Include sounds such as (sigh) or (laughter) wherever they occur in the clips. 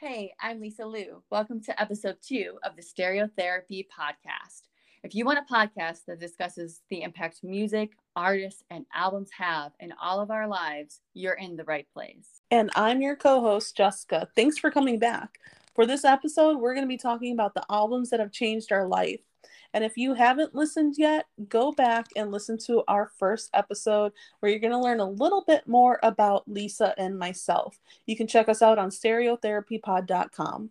Hey, I'm Lisa Liu. Welcome to episode two of the Stereotherapy Podcast. If you want a podcast that discusses the impact music, artists, and albums have in all of our lives, you're in the right place. And I'm your co host, Jessica. Thanks for coming back. For this episode, we're going to be talking about the albums that have changed our life. And if you haven't listened yet, go back and listen to our first episode where you're going to learn a little bit more about Lisa and myself. You can check us out on stereotherapypod.com.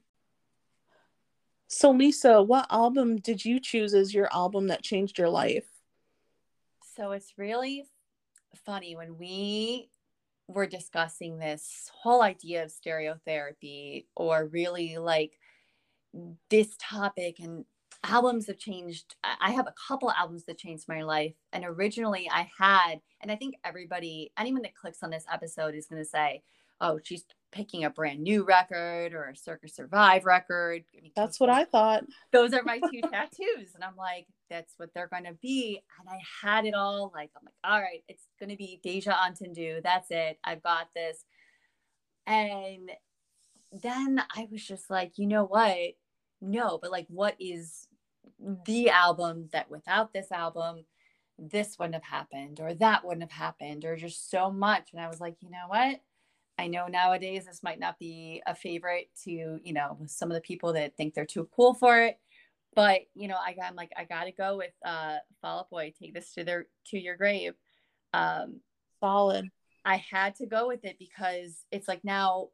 So, Lisa, what album did you choose as your album that changed your life? So, it's really funny when we were discussing this whole idea of stereotherapy or really like this topic and albums have changed. I have a couple albums that changed my life. And originally I had, and I think everybody, anyone that clicks on this episode is going to say, oh, she's picking a brand new record or a Circa Survive record. That's what I thought. Those are my two (laughs) tattoos. And I'm like, that's what they're going to be. And I had it all like, I'm like, all right, it's going to be Deja Entendu. That's it. I've got this. And then I was just like, you know what? No, but like, what is the album that without this album, this wouldn't have happened or that wouldn't have happened or just so much. And I was like, you know what? I know nowadays this might not be a favorite to, you know, some of the people that think they're too cool for it. But, you know, I got, I'm like, I got to go with uh, Fall Out Boy, take this to their, to your grave. Um, Solid. I had to go with it because it's like now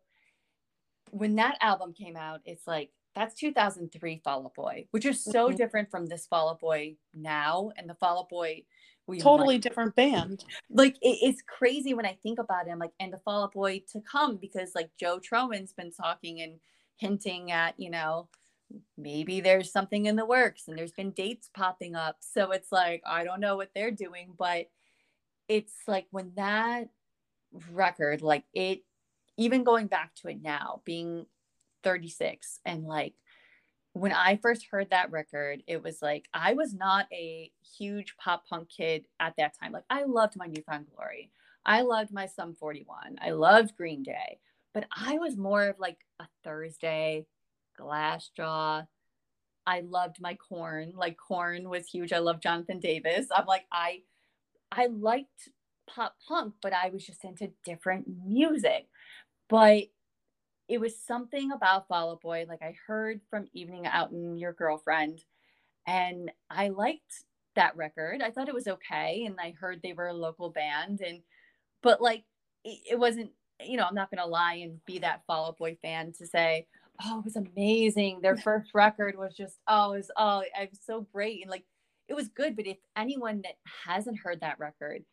when that album came out, it's like that's 2003 Fall Out Boy, which is so mm-hmm. different from this Fall Out Boy now and the Fall Out Boy. We totally like, different band. Like it, it's crazy when I think about him, like and the Fall Out Boy to come because like Joe Trohman's been talking and hinting at, you know, maybe there's something in the works and there's been dates popping up. So it's like I don't know what they're doing, but it's like when that record, like it, even going back to it now, being 36 and like when I first heard that record, it was like I was not a huge pop punk kid at that time. Like I loved my New Found Glory. I loved my Sum 41. I loved Green Day. But I was more of like a Thursday, Glassjaw. I loved my Korn. Like Korn was huge. I love Jonathan Davis. I'm like I I liked pop punk, but I was just into different music. But it was something about Fall Out Boy. Like I heard from Evening Out and Your Girlfriend, and I liked that record. I thought it was okay, and I heard they were a local band, and but like it, it wasn't. You know, I'm not gonna lie and be that Fall Out Boy fan to say, oh, it was amazing. Their (laughs) first record was just oh, it was oh, was so great, and like it was good. But if anyone that hasn't heard that record,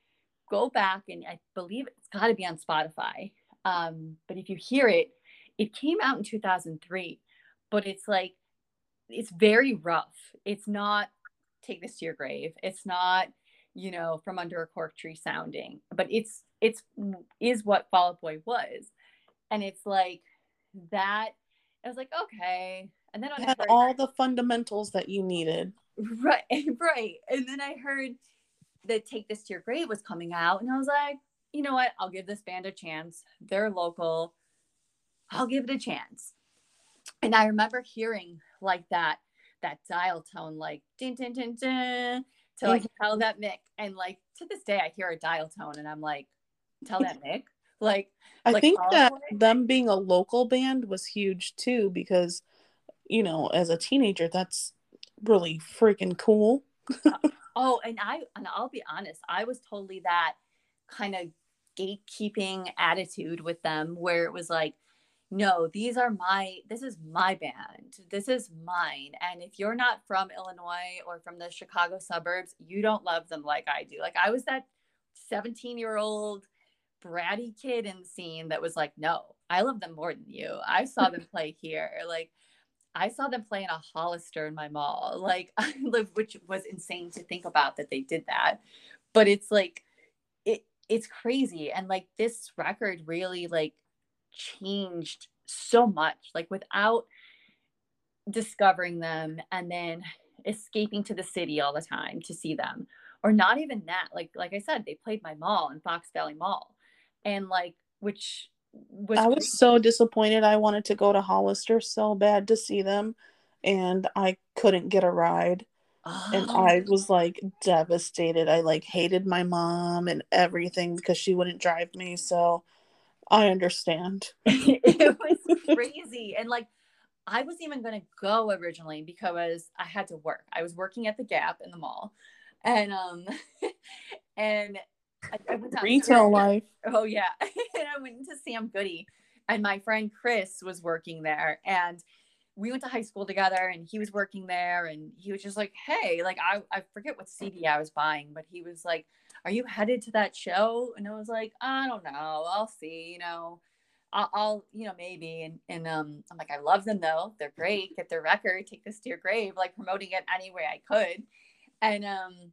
go back and I believe it's got to be on Spotify. Um, but if you hear it, it came out in 2003, but it's like, it's very rough. It's not take this to your grave. It's not, you know, from under a cork tree sounding, but it's, it's, is what Fall Out Boy was. And it's like that. I was like, okay. And then I had all the fundamentals that you needed. Right, (laughs) right. And then I heard that Take This to Your Grave was coming out, and I was like, you know what? I'll give this band a chance. They're local. I'll give it a chance. And I remember hearing like that, that dial tone, like din din din din, to like tell that Mick. And like to this day, I hear a dial tone, and I'm like, tell that Mick. Like, I like think that them being a local band was huge too, because you know, as a teenager, that's really freaking cool. Uh, (laughs) oh, and I and I'll be honest, I was totally that kind of gatekeeping attitude with them, where it was like no, these are my, this is my band. This is mine. And if you're not from Illinois or from the Chicago suburbs, you don't love them like I do. Like I was that 17 year old bratty kid in the scene that was like, no, I love them more than you. I saw them (laughs) play here. Like I saw them play in a Hollister in my mall, like, (laughs) which was insane to think about that they did that. But it's like, it, it's crazy. And like this record really like changed so much like without discovering them and then escaping to the city all the time to see them or not even that like like i said they played my mall in fox valley mall and like which was I was great. so disappointed. I wanted to go to Hollister so bad to see them, and I couldn't get a ride. Oh. And I was like devastated. I like hated my mom and everything because she wouldn't drive me. So I understand. (laughs) it was (laughs) crazy. and like I was even going to go originally because I had to work. I was working at the Gap in the mall. And um (laughs) and I, I went to retail life. Oh yeah. and I went into Sam Goody and my friend Chris was working there and we went to high school together and he was working there and he was just like, Hey, like I, I forget what CD I was buying, but he was like, Are you headed to that show? And I was like, I don't know. I'll see, you know. I'll, I'll, you know, maybe. And, and um, I'm like, I love them though. They're great. Get their record, take this to your grave, like promoting it any way I could. And um,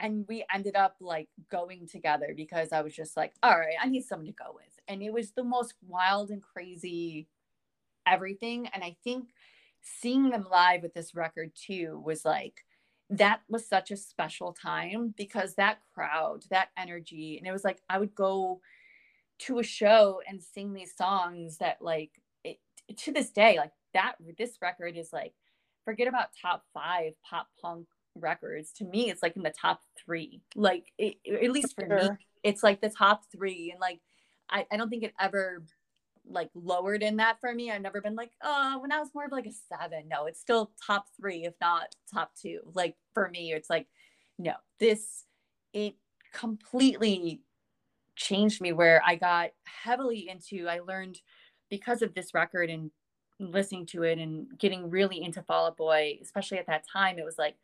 and we ended up like going together because I was just like, all right, I need someone to go with. And it was the most wild and crazy everything. And I think seeing them live with this record too was like, that was such a special time because that crowd, that energy, and it was like I would go to a show and sing these songs that like it, to this day, like that this record is like forget about top five pop punk records. To me it's like in the top three. Like it, at least for sure. me it's like the top three. And like I, I don't think it ever like lowered in that for me i've never been like oh when i was more of like a seven no it's still top three if not top two like for me it's like no this it completely changed me where i got heavily into i learned because of this record and listening to it and getting really into fall out boy especially at that time it was like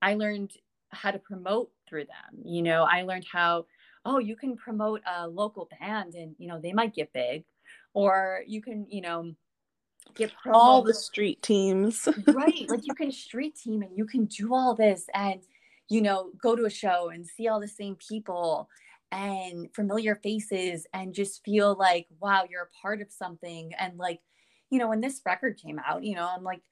I learned how to promote through them. You know, I learned how, oh, you can promote a local band and, you know, they might get big. Or you can, you know, get promo- all the street teams. (laughs) right. Like you can street team and you can do all this and, you know, go to a show and see all the same people and familiar faces and just feel like, wow, you're a part of something. And like, you know, when this record came out, you know, I'm like,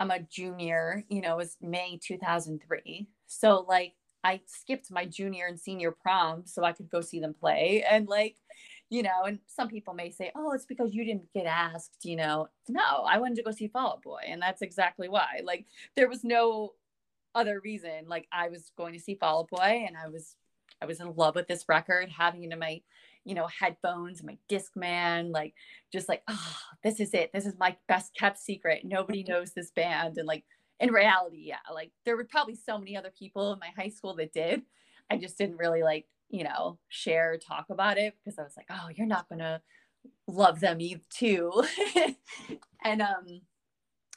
I'm a junior, you know, it was May 2003. So like I skipped my junior and senior prom so I could go see them play. And like, you know, and some people may say, oh, it's because you didn't get asked, you know. No, I wanted to go see Fall Out Boy. And that's exactly why. Like, there was no other reason. Like, I was going to see Fall Out Boy and I was, I was in love with this record, having it in my you know, headphones, and my Discman, like just like, oh, this is it. This is my best kept secret. Nobody knows this band. And like in reality, yeah, like there were probably so many other people in my high school that did. I just didn't really like, you know, share, talk about it because I was like, oh, you're not gonna love them either too. (laughs) and um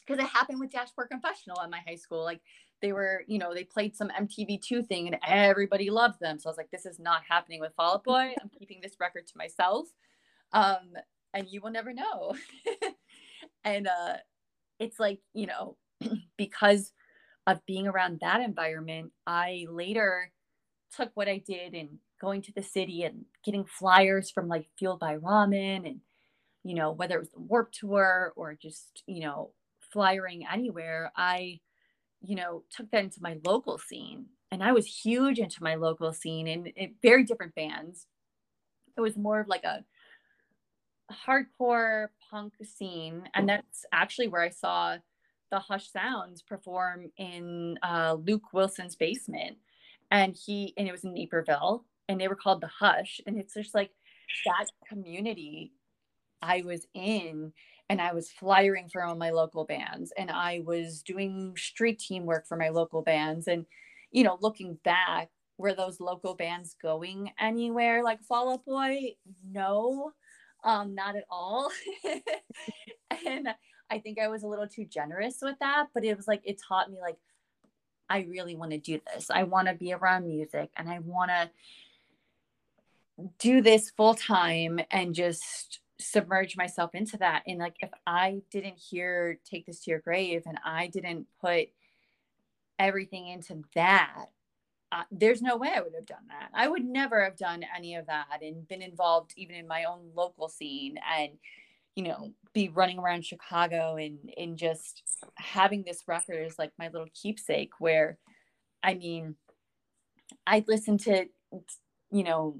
because it happened with Dashboard Confessional at my high school. Like they were, you know, they played some MTV2 thing and everybody loved them. So I was like, this is not happening with Fall Out (laughs) Boy. I'm keeping this record to myself. Um, and you will never know. (laughs) and uh, it's like, you know, (clears throat) because of being around that environment, I later took what I did and going to the city and getting flyers from like Fueled by Ramen and, you know, whether it was the Warp Tour or just, you know, flyering anywhere, I you know, took that into my local scene. And I was huge into my local scene and, very different bands. It was more of like a hardcore punk scene. And that's actually where I saw the Hush Sounds perform in uh, Luke Wilson's basement. And he, and it was in Naperville, and they were called the Hush. And it's just like that community I was in and I was flyering for all my local bands and I was doing street team work for my local bands. And, you know, looking back, were those local bands going anywhere like Fall Out Boy? No, um, not at all. (laughs) and I think I was a little too generous with that, but it was like, it taught me, like, I really want to do this. I want to be around music and I want to do this full time and just submerge myself into that. And like if i didn't hear take this to your grave and i didn't put everything into that uh, there's no way i would have done that. I would never have done any of that and been involved even in my own local scene and you know be running around chicago and and just having this record is like my little keepsake where i mean i listened to you know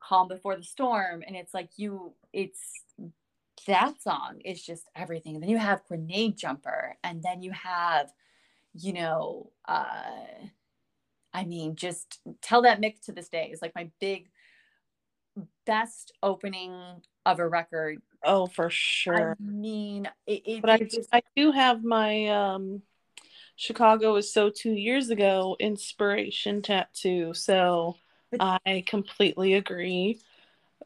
calm before the storm and it's like you it's that song is just everything and then you have grenade jumper and then you have you know uh i mean just tell that mick to this day is like my big best opening of a record Oh, for sure. i mean it, it, but I, just, I do have my um Chicago is so two years ago inspiration tattoo. So I completely agree.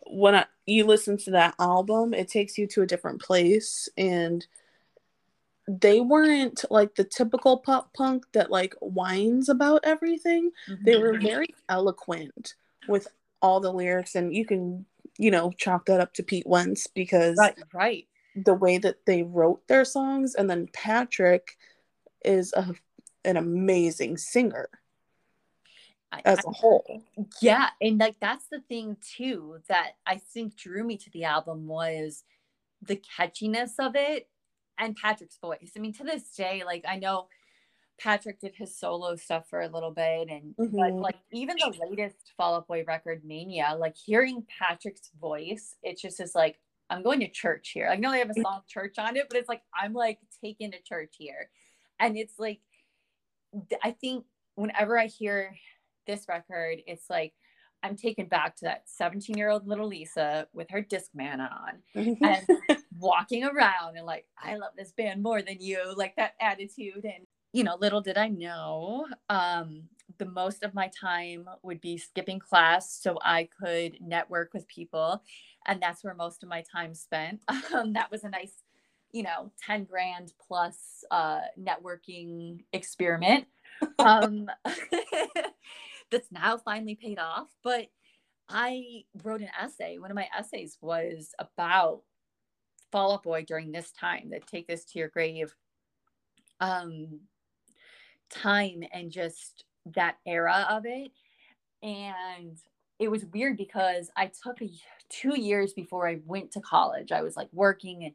When I, you listen to that album, it takes you to a different place and they weren't like the typical pop punk that like whines about everything. Mm-hmm. They were very eloquent with all the lyrics and you can, you know, chalk that up to Pete Wentz because right right the way that they wrote their songs and then patrick is a, an amazing singer as I- a whole Yeah, and like that's the thing too that I think drew me to the album was the catchiness of it and Patrick's voice. I mean, to this day, like I know Patrick did his solo stuff for a little bit, and but Mhm. like even the latest Fall Out Boy record, Mania, like hearing Patrick's voice, it just is like I'm going to church here. I know they have a song church on it, but it's like I'm like taken to church here, and it's like I think whenever I hear this record, it's like I'm taken back to that 17 year old little Lisa with her Discman on and (laughs) walking around and like, I love this band more than you, like that attitude. And, you know, little did I know, um, the most of my time would be skipping class so I could network with people. And that's where most of my time spent. (laughs) Um, that was a nice, you know, 10 grand plus uh, networking experiment. (laughs) Um, that's now finally paid off. But I wrote an essay. One of my essays was about Fall Out Boy during this time, that take this to your grave um, time and just that era of it. And it was weird because I took a, two years before I went to college. I was like working. And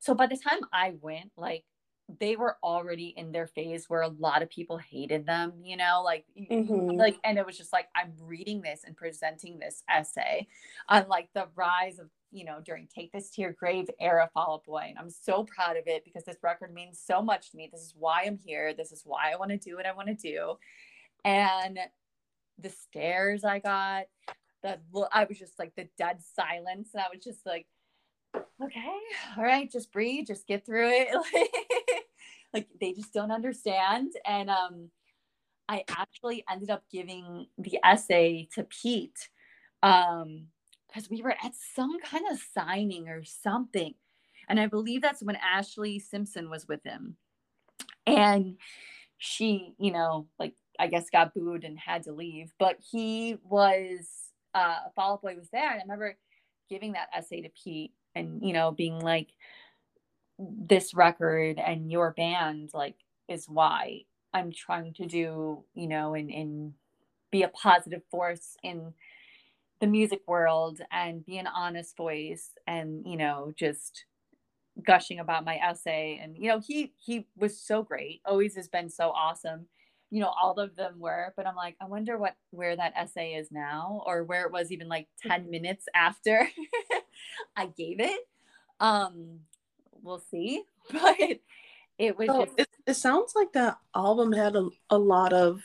so by the time I went, like, they were already in their phase where a lot of people hated them, you know, like Mhm. like and it was just like I'm reading this and presenting this essay on like the rise of, you know, during Take This to Your Grave era Fall Out Boy. And I'm so proud of it because this record means so much to me. This is why I'm here. This is why I want to do what I want to do. And the stares I got, the I was just like the dead silence. And I was just like, okay, all right, just breathe, just get through it. (laughs) like they just don't understand. And um I actually ended up giving the essay to Pete um because we were at some kind of signing or something. And I believe that's when Ashlee Simpson was with him. And she, you know, like I guess got booed and had to leave, but he was uh Fall Out Boy was there. And I remember giving that essay to Pete and you know being like this record and your band like is why I'm trying to do, you know, and and be a positive force in the music world and be an honest voice and, you know, just gushing about my essay and you know, he he was so great. Always has been so awesome. You know, all of them were, but I'm like, I wonder what where that essay is now or where it was even like 10 minutes after (laughs) I gave it. Um we'll see. (laughs) But it was just it, it sounds like that album had a, a lot of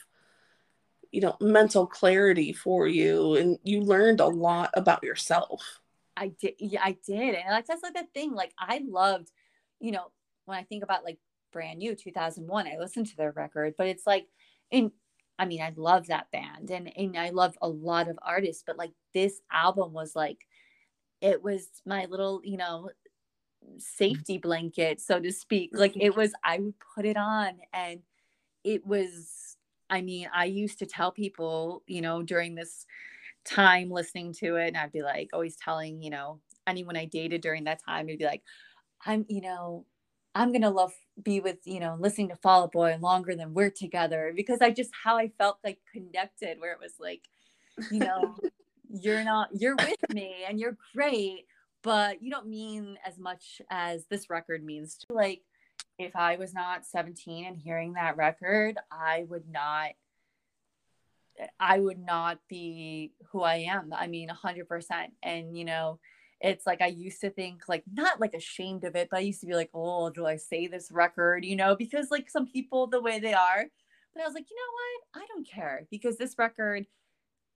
you know mental clarity for you and you learned a lot about yourself I did. Yeah, I did. And like, that's like the thing. Like, I loved, you know, when I think about like brand new 2001, I listened to their record, but it's like, in, I mean, I love that band and, and I love a lot of artists, but like this album was like, it was my little, you know, Mm. safety blanket, so to speak. Like, it was, I would put it on and it was, I mean, I used to tell people, you know, during this time listening to it and I'd be like always telling, you know, anyone I dated during that time, it'd be like, I'm, you know, I'm gonna love be with, you know, listening to Fall Out Boy longer than we're together because I just how I felt like connected where it was like, you know, (laughs) you're not you're with me and you're great, but you don't mean as much as this record means to like if I was not 17 and hearing that record, I would not I would not be who I am. I mean, 100%. And, you know, it's like I used to think, like, not like ashamed of it, but I used to be like, oh, do I say this record, you know, because like some people, the way they are. But I was like, you know what? I don't care because this record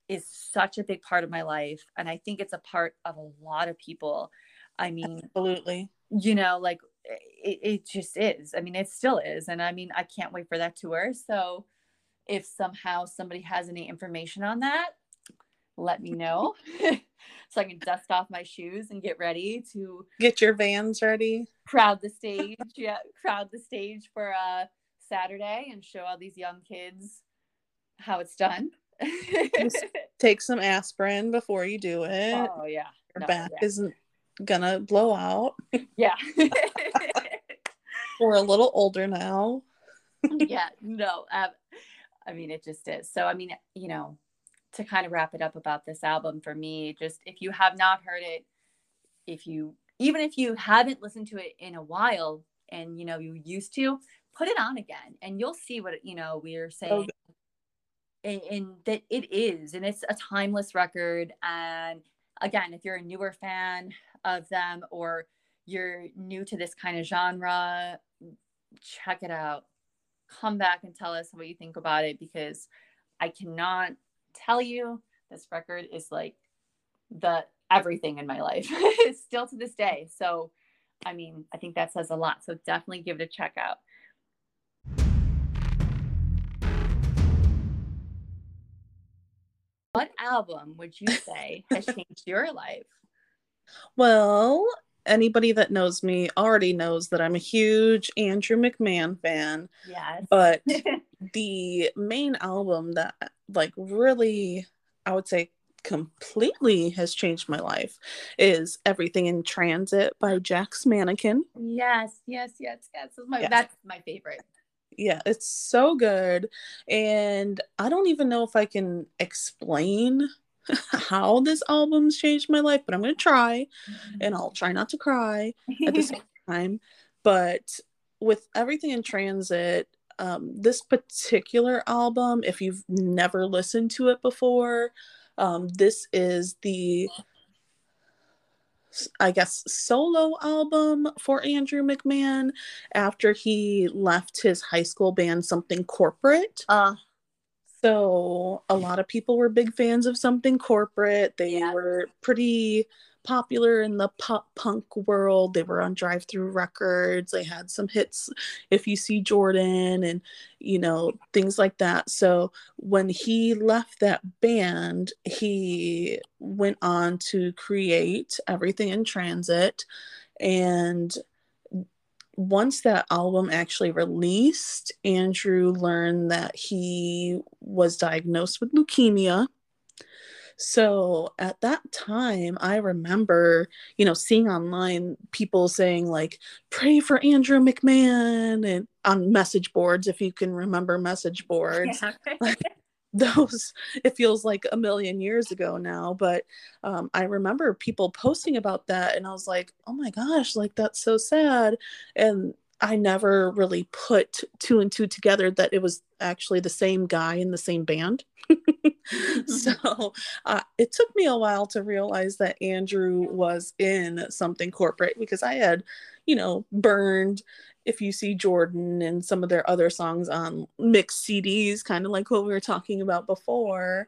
is such a big part of my life. And I think it's a part of a lot of people. I mean, absolutely. You know, like it, it just is. I mean, it still is. And I mean, I can't wait for that tour. So if somehow somebody has any information on that, let me know (laughs) (laughs) so I can dust off my shoes and get ready to get your vans ready. Crowd the stage. yeah, crowd the stage for uh Saturday and show all these young kids how it's done. (laughs) take some aspirin before you do it. Oh yeah. Your no, back yeah. isn't gonna blow out. (laughs) Yeah. We're a little older now. (laughs) yeah, no. Um, I mean, it just is. So, I mean, you know, to kind of wrap it up about this album for me, just if you have not heard it, if you, even if you haven't listened to it in a while and, you know, you used to, put it on again and you'll see what, you know, we're saying. Okay. And, and that it is, and it's a timeless record. And again, if you're a newer fan of them or you're new to this kind of genre, check it out. Come back and tell us what you think about it because I cannot tell you this record is like the everything in my life (laughs) still to this day. So, I mean, I think that says a lot. So, definitely give it a check out. What album would you say has changed your life? Well, anybody that knows me already knows that I'm a huge Andrew McMahon fan. Yes. But (laughs) the main album that like really I would say completely has changed my life is Everything in Transit by Jack's Mannequin. Yes, yes, yes, yes. That's my, yes. that's my favorite. Yeah, it's so good. And I don't even know if I can explain (laughs) how this album's changed my life, but I'm going to try and I'll try not to cry at the same (laughs) time. But with everything in transit, um, this particular album, if you've never listened to it before, um, this is the I guess solo album for Andrew McMahon after he left his high school band Something Corporate. Uh so a lot of people were big fans of something corporate. They yeah. were pretty popular in the pop punk world. They were on Drive-Thru Records. They had some hits if you see Jordan and you know things like that. So when he left that band, he went on to create Everything in Transit and once that album actually released, Andrew learned that he was diagnosed with leukemia. So at that time, I remember, you know, seeing online people saying, like, pray for Andrew McMahon and on message boards, if you can remember message boards. Yeah. (laughs) those it feels like a million years ago now but um, i remember people posting about that and i was like oh my gosh like that's so sad and i never really put two and two together that it was actually the same guy in the same band (laughs) (laughs) so uh, it took me a while to realize that andrew was in something corporate because i had you know burned if you see Jordan and some of their other songs on mixed CDs, kind of like what we were talking about before.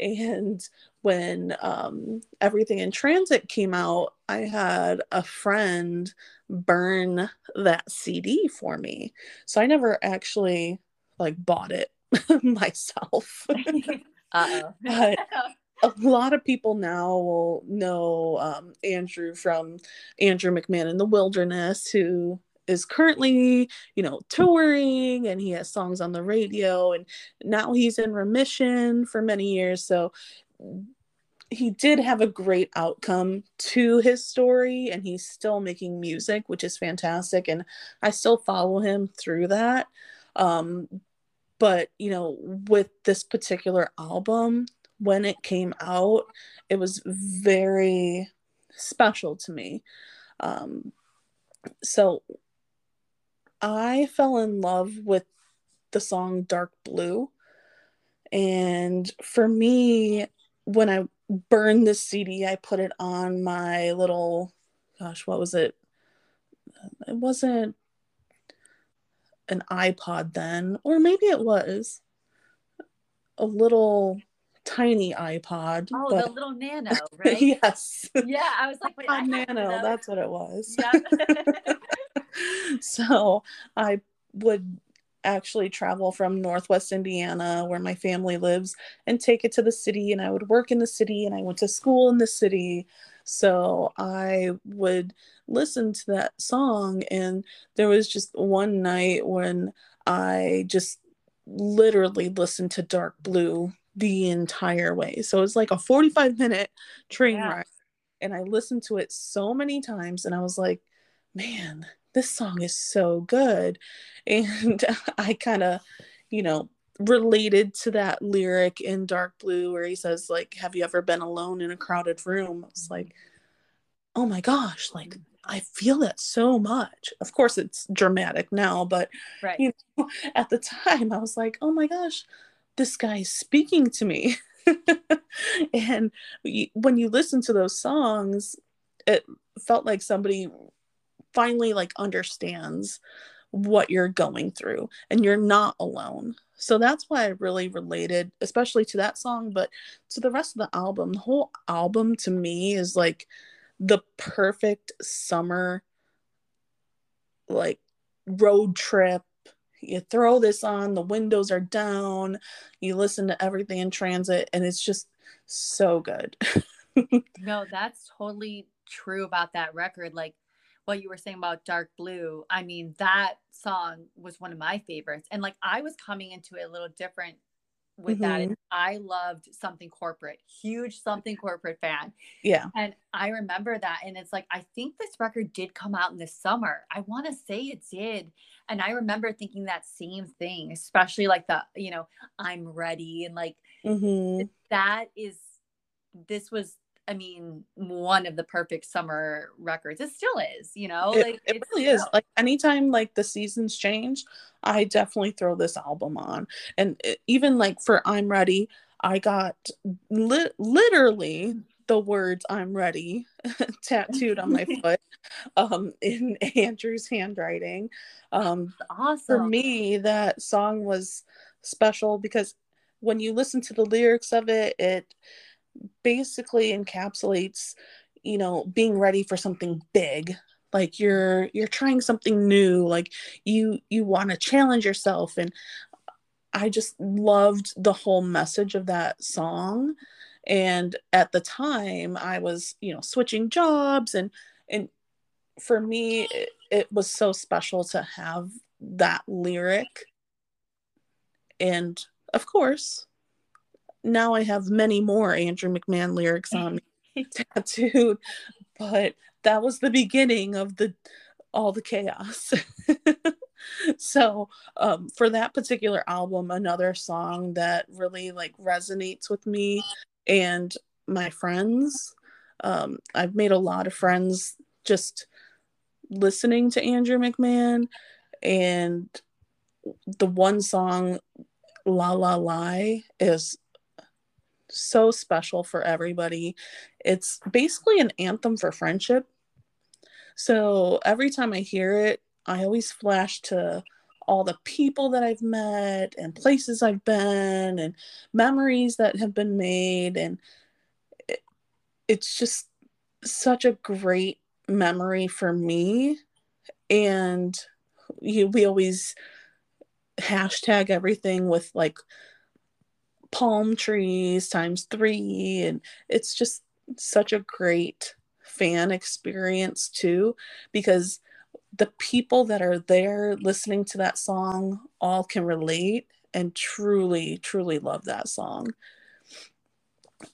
And when um, Everything in Transit came out, I had a friend burn that CD for me. So I never actually like bought it (laughs) myself. (laughs) (laughs) But a lot of people now will know um, Andrew from Andrew McMahon in the Wilderness, who is currently, you know, touring and he has songs on the radio and now he's in remission for many years. So he did have a great outcome to his story and he's still making music, which is fantastic. And I still follow him through that. Um, but, you know, with this particular album, when it came out, it was very special to me. Um, so I fell in love with the song Dark Blue. And for me, when I burned the CD, I put it on my little, gosh, what was it? It wasn't an iPod then, or maybe it was a little tiny iPod. Oh, but... the little Nano, (laughs) right? yes. Yeah, I was like, Wait, I Nano. That's what it was. Yeah. (laughs) so I would actually travel from Northwest Indiana, where my family lives, and take it to the city. And I would work in the city, and I went to school in the city. So I would listen to that song. And there was just one night when I just literally listened to Dark Blue the entire way. So it was like a 45 minute train yeah. ride. And I listened to it so many times and I was like, man, this song is so good. (laughs) And I kind of, you know, related to that lyric in Dark Blue where he says, like, have you ever been alone in a crowded room? It's like, oh my gosh, like mm-hmm. I feel that so much. Of course, it's dramatic now, but right. you know, (laughs) at the time, I was like, "Oh my gosh, this guy is speaking to me." (laughs) and when you listen to those songs, it felt like somebody finally like understands what you're going through and you're not alone. So that's why I really related, especially to that song, but to the rest of the album. The whole album to me is like the perfect summer like road trip you throw this on the windows are down you listen to everything in transit and it's just so good (laughs) no that's totally true about that record like what you were saying about dark blue i mean that song was one of my favorites and like i was coming into it a little different with mm-hmm. that. I loved something corporate, huge something corporate fan. Yeah. And I remember that. And it's like, I think this record did come out in the summer. I want to say it did. And I remember thinking that same thing, especially like the, you know, I'm ready. And like, mm-hmm. that is, this was I mean, one of the perfect summer records. It still is, you know, it, like it really is. Like anytime like the seasons change, I definitely throw this album on. And it, even like for I'm Ready, I got li- literally the words I'm ready (laughs) tattooed on my (laughs) foot um, in (laughs) Andrew's handwriting. Um, awesome. For me, that song was special because when you listen to the lyrics of it, it basically encapsulates you know being ready for something big. Like you're you're trying something new like you you want to challenge yourself. And i just loved the whole message of that song. And at the time i was you know switching jobs and and for me it, it was so special to have that lyric. And of course now I have many more Andrew McMahon lyrics on me (laughs) (laughs) tattooed, but that was the beginning of the all the chaos. (laughs) so um, for that particular album, another song that really like resonates with me and my friends. Um, I've made a lot of friends just listening to Andrew McMahon and the one song La La Lie is so special for everybody. It's basically an anthem for friendship. So every time I hear it, I always flash to all the people that I've met and places I've been and memories that have been made. And it, it's just such a great memory for me. And you, we always hashtag everything with like palm trees times three and it's just such a great fan experience too because the people that are there listening to that song all can relate and truly truly love that song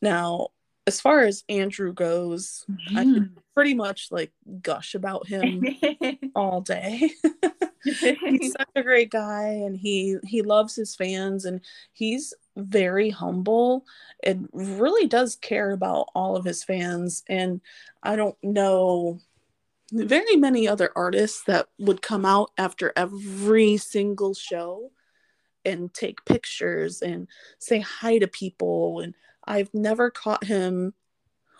now as far as andrew goes mm-hmm. i pretty much like gush about him (laughs) all day (laughs) he's (laughs) such a great guy and he he loves his fans and he's very humble and really does care about all of his fans. And I don't know very many other artists that would come out after every single show and take pictures and say hi to people and I've never caught him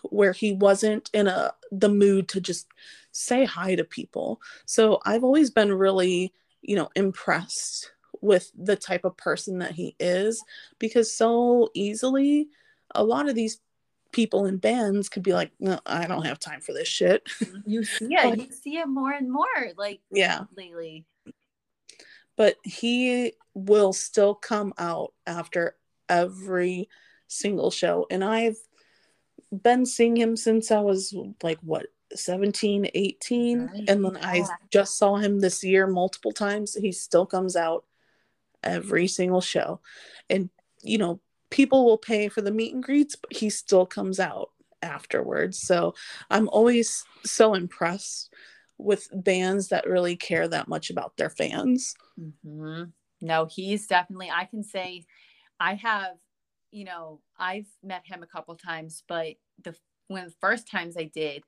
where he wasn't in a the mood to just say hi to people. So I've always been really, you know, impressed with the type of person that he is because so easily a lot of these people in bands could be like, no, I don't have time for this shit. Mm-hmm. You (laughs) see it. you see it more and more like yeah lately. But he will still come out after every single show. And I've been seeing him since I was like, what, 17, 18? Right. And then I just saw him this year multiple times. He still comes out every single show. And, you know, people will pay for the meet and greets, but he still comes out afterwards. So I'm always so impressed with bands that really care that much about their fans. Mm-hmm. No, he's definitely, I can say, I have, you know, I've met him a couple times, but the when the first times I did,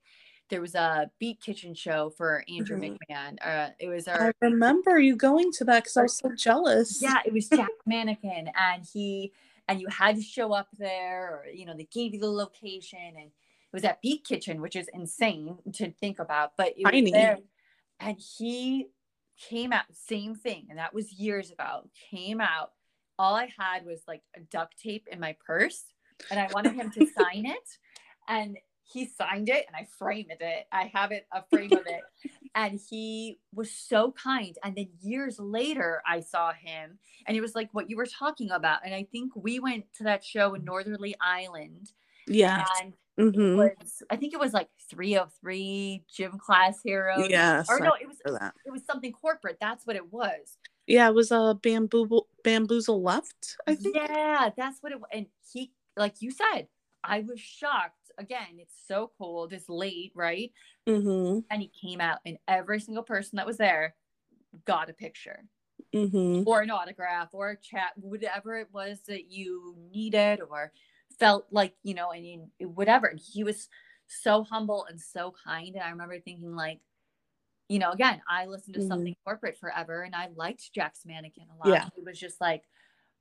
there was a Beat Kitchen show for Andrew mm-hmm. McMahon. Uh, it was our. I remember you going to that because I was so jealous. Yeah, it was Jack Mannequin, and he and you had to show up there, or you know, they gave you the location, and it was at Beat Kitchen, which is insane to think about. But it was there, and he came out same thing, and that was years ago. Came out. All I had was like a duct tape in my purse, and I wanted him to (laughs) sign it, and he signed it and I framed it. I have it a frame of it. (laughs) And he was so kind. And then years later, I saw him and it was like what you were talking about. And I think we went to that show in Northerly Island. Yeah. And mm-hmm. was, I think it was like 303 gym class heroes. Yes. Or no, it was it was something corporate. That's what it was. Yeah, it was a uh, bamboo bamboozle left, I think. Yeah, that's what it was. And he like you said, I was shocked. Again, it's so cold. It's late, right? Mm-hmm. And he came out, and every single person that was there got a picture mm-hmm. or an autograph or a chat, whatever it was that you needed or felt like, you know, and you, whatever. And he was so humble and so kind. And I remember thinking, like, you know, again, I listened to mm-hmm. something corporate forever and I liked Jack's mannequin a lot. Yeah. It was just like,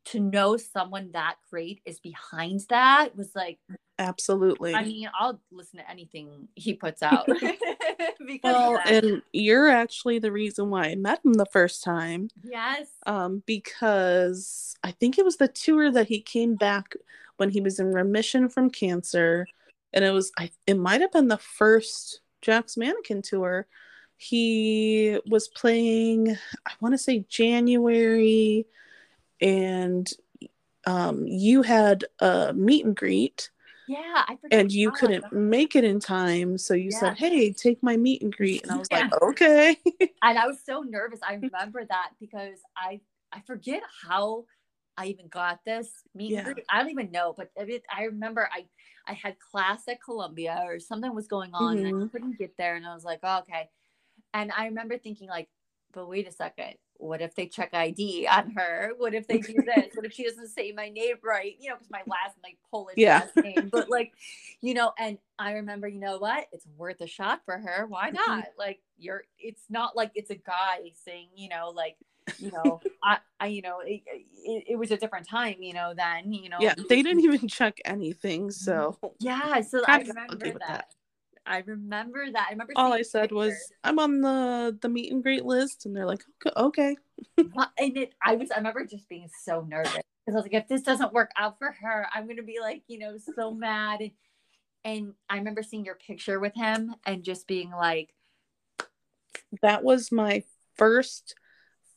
to know someone that great is behind that was like absolutely. I mean i'll listen to anything he puts (laughs) out. Because well and you're actually the reason why i met him the first time yes. um because i think it was the tour that he came back when he was in remission from cancer and it was i it might have been the first jack's mannequin tour. He was playing i want to say january and um, you had a meet and greet. Yeah, I forgot. and you couldn't make it in time, so you yeah. said, "Hey, take my meet and greet," and I was yeah. like, (laughs) "Okay." (laughs) and I was so nervous. I (laughs) remember that because I I forget how I even got this meet yeah. and greet. I don't even know, but it, I remember I I had class at Columbia or something was going on, mm-hmm. and I mm-hmm. couldn't get there, and I was like, oh, "Okay." And I remember thinking, like, but wait a second what if they check ID on her? What if they do this? what if she doesn't say my name right? You know, because my last like Polish yeah. last name. But like, you know, and I remember, you know what? It's worth a shot for her. Why mm-hmm. not? Like, you're. It's not like it's a guy saying, you know, like, you know, I, I, you know, it, it, it, was a different time, you know. Then, you know, yeah, they didn't even check anything. So yeah, so I remember that. that. I remember that. I remember. All I said was, "I'm on the the meet and greet list," and they're like, "Okay." and it, I was. I remember just being so nervous because I was like, "If this doesn't work out for her, I'm gonna be like, you know, so mad." And, and I remember seeing your picture with him and just being like, "That was my first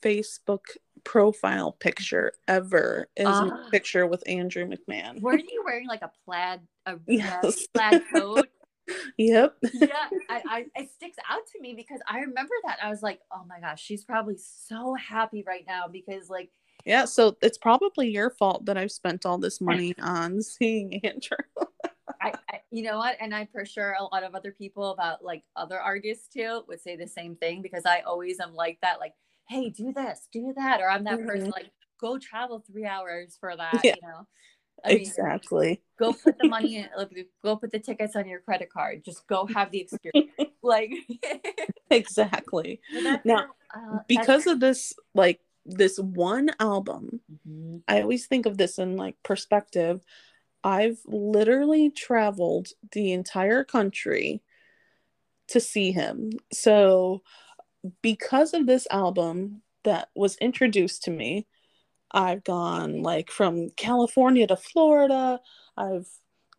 Facebook profile picture ever is uh, a ah. picture with Andrew McMahon. Weren't you wearing like a plaid a (laughs) yes. plaid coat (laughs) Yep. yeah, (laughs) I, I, it sticks out to me because I remember that. I was like, oh my gosh, she's probably so happy right now because like yeah, so it's probably your fault that I've spent all this money on seeing Andrew. (laughs) I, I, you know what, and I'm for sure a lot of other people about like other artists too would say the same thing because I always am like that, like, hey, do this, do that, or I'm that mm-hmm. person like go travel three hours for that, yeah. you know. I exactly. Mean, go put the money (laughs) in. Go put the tickets on your credit card. Just go have the experience. (laughs) like exactly. (laughs) Now, uh, because of this, like this one album, I always think of this in like perspective. I've literally traveled the entire country to see him. So, because of this album that was introduced to me, I've gone like from California to Florida. I've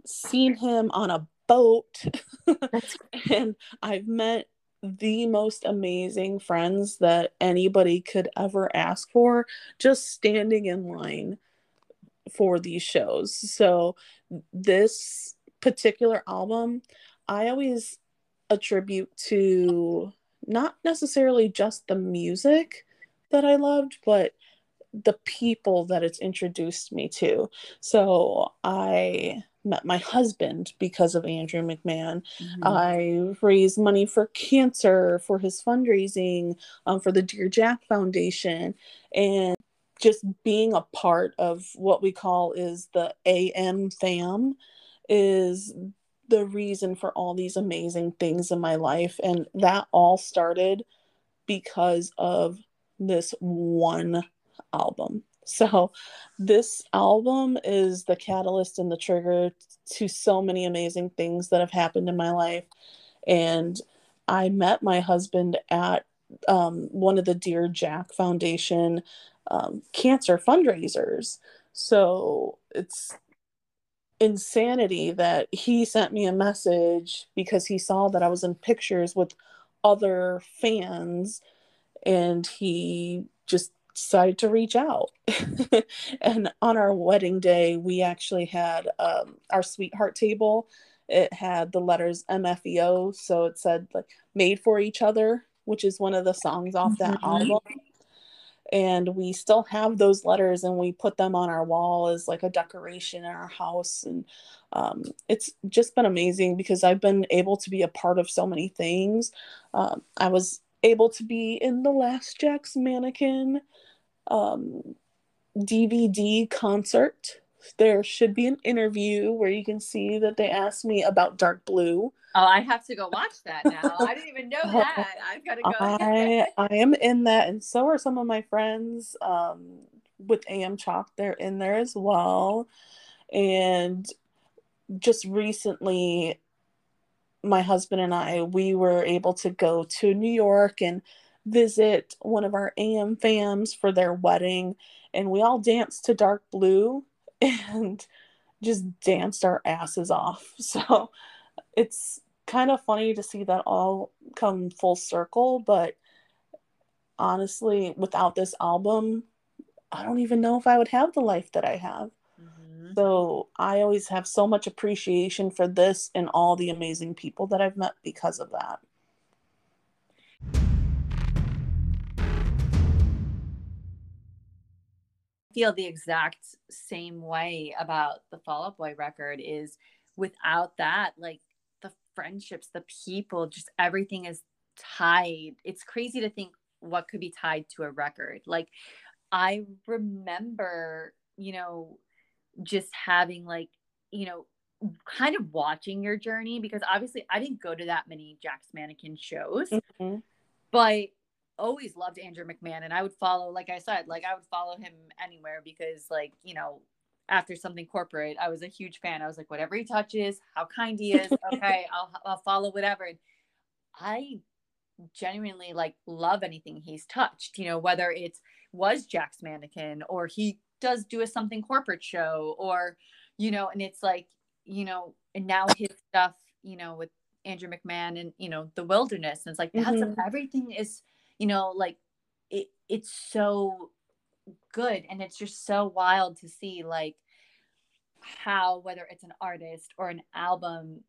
seen him on a boat. (laughs) and I've met the most amazing friends that anybody could ever ask for just standing in line for these shows. So this particular album, I always attribute to not necessarily just the music that I loved, but the people that it's introduced me to. So I met my husband because of Andrew McMahon. Mm-hmm. I raised money for cancer for his fundraising um, for the Dear Jack Foundation. And just being a part of what we call is the AM fam is the reason for all these amazing things in my life. And that all started because of this one album. So, this album is the catalyst and the trigger to so many amazing things that have happened in my life. And I met my husband at um, one of the Dear Jack Foundation um, cancer fundraisers. So, it's insanity that he sent me a message because he saw that I was in pictures with other fans and he just decided to reach out. (laughs) and on our wedding day, we actually had um, our sweetheart table. It had the letters MFEO, so it said like "Made for Each Other," which is one of the songs off that mm-hmm. album. And we still have those letters, and we put them on our wall as like a decoration in our house. And um, it's just been amazing because I've been able to be a part of so many things. Um, I was able to be in the Last Jack's Mannequin um, DVD concert. There should be an interview where you can see that they asked me about Dark Blue. Oh, I have to go watch that now. I didn't even know (laughs) that. I've got to go. I, I am in that, and so are some of my friends um, with AM Chalk. They're in there as well. And just recently, my husband and I, we were able to go to New York and visit one of our AM fams for their wedding, and we all danced to Dark Blue (laughs) and just danced our asses off. (laughs) So it's kind of funny to see that all come full circle, but honestly, without this album, I don't even know if I would have the life that I have. Mm-hmm. So I always have so much appreciation for this and all the amazing people that I've met because of that. Feel the exact same way about the Fall Out Boy record is without that, like the friendships, the people, just everything is tied. It's crazy to think what could be tied to a record. Like I remember, you know, just having like, you know, kind of watching your journey because obviously I didn't go to that many Jack's Mannequin shows. Mm-hmm. But always loved Andrew McMahon and I would follow, like I said, like I would follow him anywhere because like, you know, after something corporate, I was a huge fan. I was like, whatever he touches, how kind he is. (laughs) Okay. I'll, I'll follow whatever. And I genuinely like love anything he's touched, you know, whether it was Jack's mannequin or he does do a something corporate show or, you know, and it's like, you know, and now his stuff, you know, with Andrew McMahon and, you know, the wilderness. And it's like, that's mm-hmm. everything is you know like it it's so good and it's just so wild to see like how whether it's an artist or an album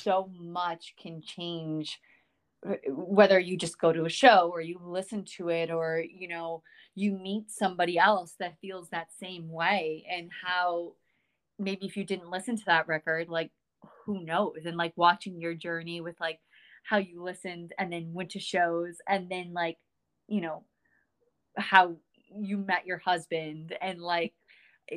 so much can change uh, whether you just go to a show or you listen to it or you know you meet somebody else that feels that same way and how maybe if you didn't listen to that record like who knows? And like watching your journey with like how you listened and then went to shows and then like you know how you met your husband and like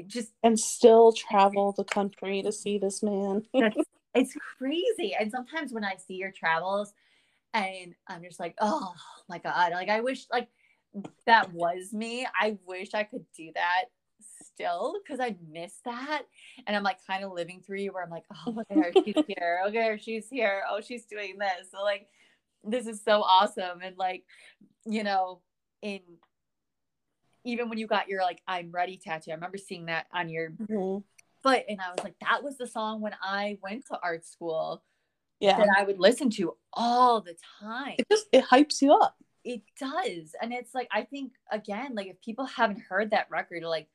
just and still travel the country to see this man. (laughs) It's crazy. And sometimes when i see your travels and i'm just like oh my god. Like i wish like that was me. I wish I could do that still because I miss that. And I'm like kind of living through you where I'm like, (laughs) oh, look at her, she's (laughs) here. Look at her, she's here. Oh, she's doing this. So like, this is so awesome. And like, you know, in even when you got your like I'm ready tattoo, I remember seeing that on your mm-hmm. foot, and I was like, that was the song when I went to art school. Yeah, that I would listen to all the time. It just it hypes you up. It does, and it's like I think again, like if people haven't heard that record, like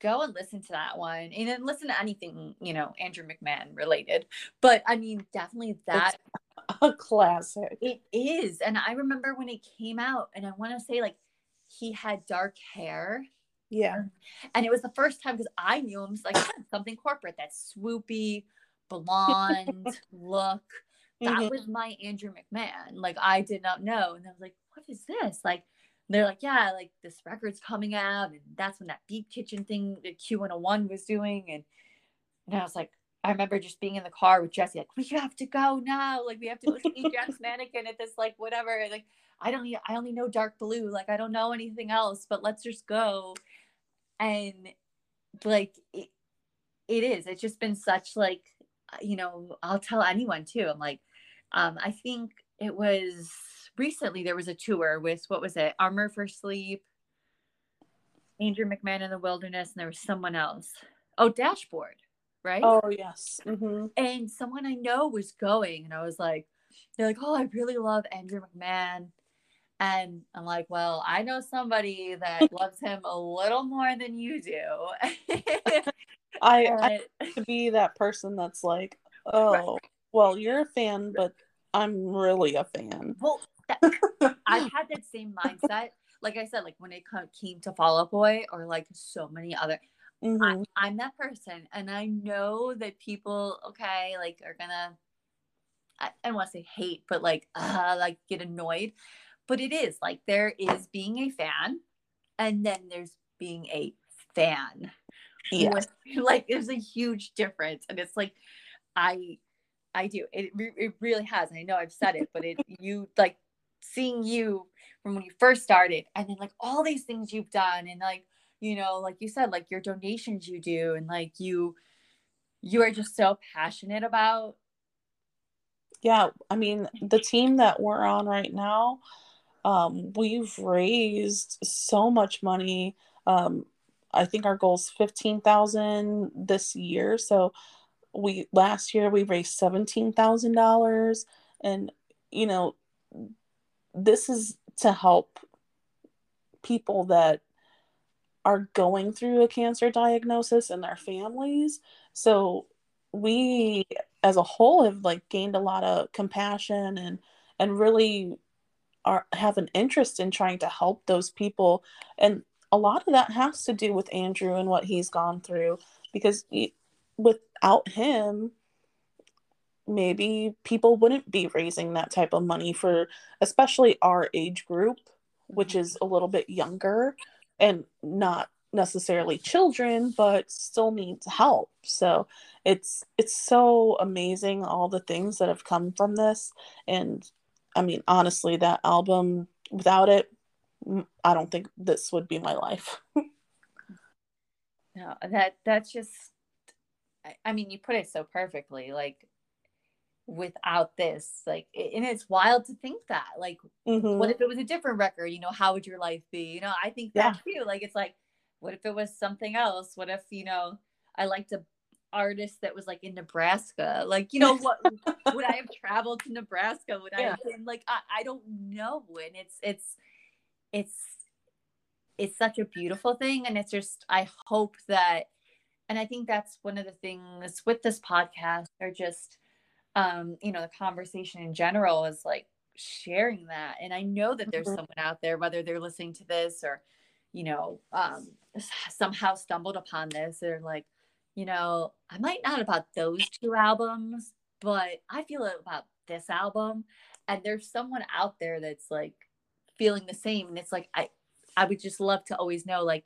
go and listen to that one and then listen to anything you know andrew mcmahon related but i mean definitely that it's (laughs) a classic. It is and i remember when it came out and i want to say like he had dark hair. Yeah. And it was the first time because i knew him like something corporate that swoopy blonde (laughs) look. That mm-hmm. was my andrew mcmahon like i did not know and i was like what is this? Like they're like, yeah, like this record's coming out, and that's when that Beat Kitchen thing that Q101 was doing, and and I was like, I remember just being in the car with Jesse, like, we have to go now, like we have to listen (laughs) to Jack's Mannequin at this, like whatever, like I don't, I only know Dark Blue, like I don't know anything else, but let's just go, and like it, it is, it's just been such like, you know, I'll tell anyone too, I'm like, um, I think it was recently there was a tour with what was it? Armor for Sleep, Andrew McMahon in the Wilderness, and there was someone else. Oh, Dashboard, right? Oh yes. Mm-hmm. And someone I know was going, and I was like, they're like, oh, I really love Andrew McMahon. And I'm like, well, I know somebody that (laughs) loves him a little more than you do. (laughs) I, I to be that person that's like, oh, right. well, you're a fan, but I'm really a fan. Well, I've had that same mindset. Like I said, like when it came to Fall Out Boy or like so many other, mm-hmm. I, am that person, and I know that people, okay, like are gonna, I, I don't want to say hate, but like, uh, like get annoyed. But it is like there is being a fan, and then there's being a fan. Yeah, (laughs) like there's a huge difference, and it's like, I I do. It, it really has. I know I've said it, but it you like seeing you from when you first started and then like all these things you've done and like you know like you said like your donations you do and like you you are just so passionate about yeah i mean the team that we're on right now um we've raised so much money um i think our goal is 15000 this year so we last year we raised $17000 and you know this is to help people that are going through a cancer diagnosis and their families. So we as a whole have like gained a lot of compassion and and really are have an interest in trying to help those people and a lot of that has to do with Andrew and what he's gone through because he, without him maybe people wouldn't be raising that type of money for especially our age group which mm-hmm. is a little bit younger and not necessarily children but still needs help. So it's it's so amazing all the things that have come from this. And i mean honestly that album without it i don't think this would be my life. (laughs) No that that's just I mean, you put it so perfectly. Like, without this like and it's wild to think that like mm-hmm. what if it was a different record you know how would your life be you know i think that yeah. too like it's like what if it was something else what if you know i liked a artist that was like in nebraska like you know what (laughs) would i have traveled to nebraska would yeah. i have been like I, I don't know and it's it's it's it's such a beautiful thing and it's just i hope that and i think that's one of the things with this podcast are just um, you know, the conversation in general is like sharing that. And I know that there's mm-hmm. someone out there, whether they're listening to this or, you know, um, somehow stumbled upon this, they're like, you know, I might not about those two albums, but I feel it about this album. And there's someone out there that's like feeling the same. And it's like, I, I would just love to always know like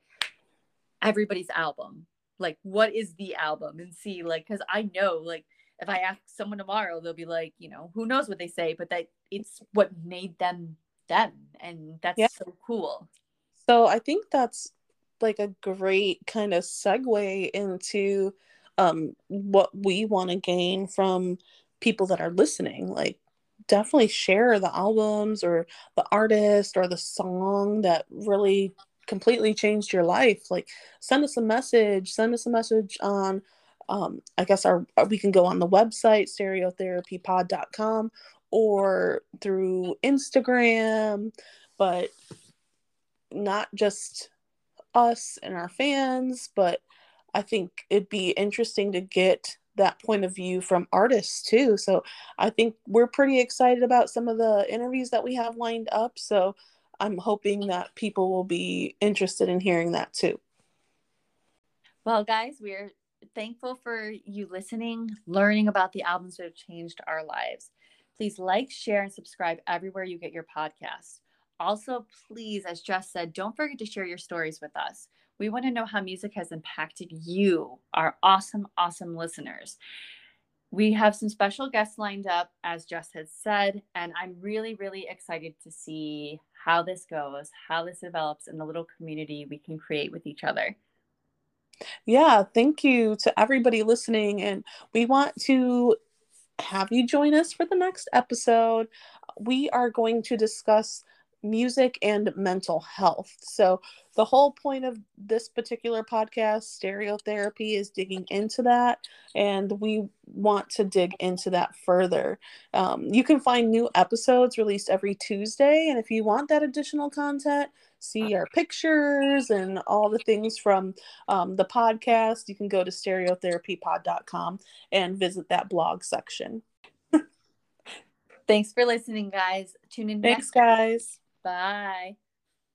everybody's album, like what is the album and see like, cause I know like if I ask someone tomorrow, they'll be like, you know, who knows what they say, but that it's what made them them. And that's yeah. so cool. So I think that's like a great kind of segue into um, what we want to gain from people that are listening. Like, definitely share the albums or the artist or the song that really completely changed your life. Like, send us a message, send us a message on. Um, I guess our we can go on the website stereotherapypod.com or through Instagram, but not just us and our fans, but I think it'd be interesting to get that point of view from artists too. So I think we're pretty excited about some of the interviews that we have lined up. So I'm hoping that people will be interested in hearing that too. Well, guys, we're thankful for you listening, learning about the albums that have changed our lives. Please like, share, and subscribe everywhere you get your podcast. Also, please, as Jess said, don't forget to share your stories with us. We want to know how music has impacted you, our awesome, awesome listeners. We have some special guests lined up, as Jess has said, and I'm really, really excited to see how this goes, how this develops, and the little community we can create with each other. Yeah, thank you to everybody listening. And we want to have you join us for the next episode. We are going to discuss music and mental health. So, the whole point of this particular podcast, Stereotherapy, is digging into that, and we want to dig into that further. Um, you can find new episodes released every Tuesday, and if you want that additional content, see our pictures and all the things from um, the podcast, you can go to stereotherapypod.com and visit that blog section. (laughs) Thanks for listening, guys. Tune in. Thanks, guys. Bye.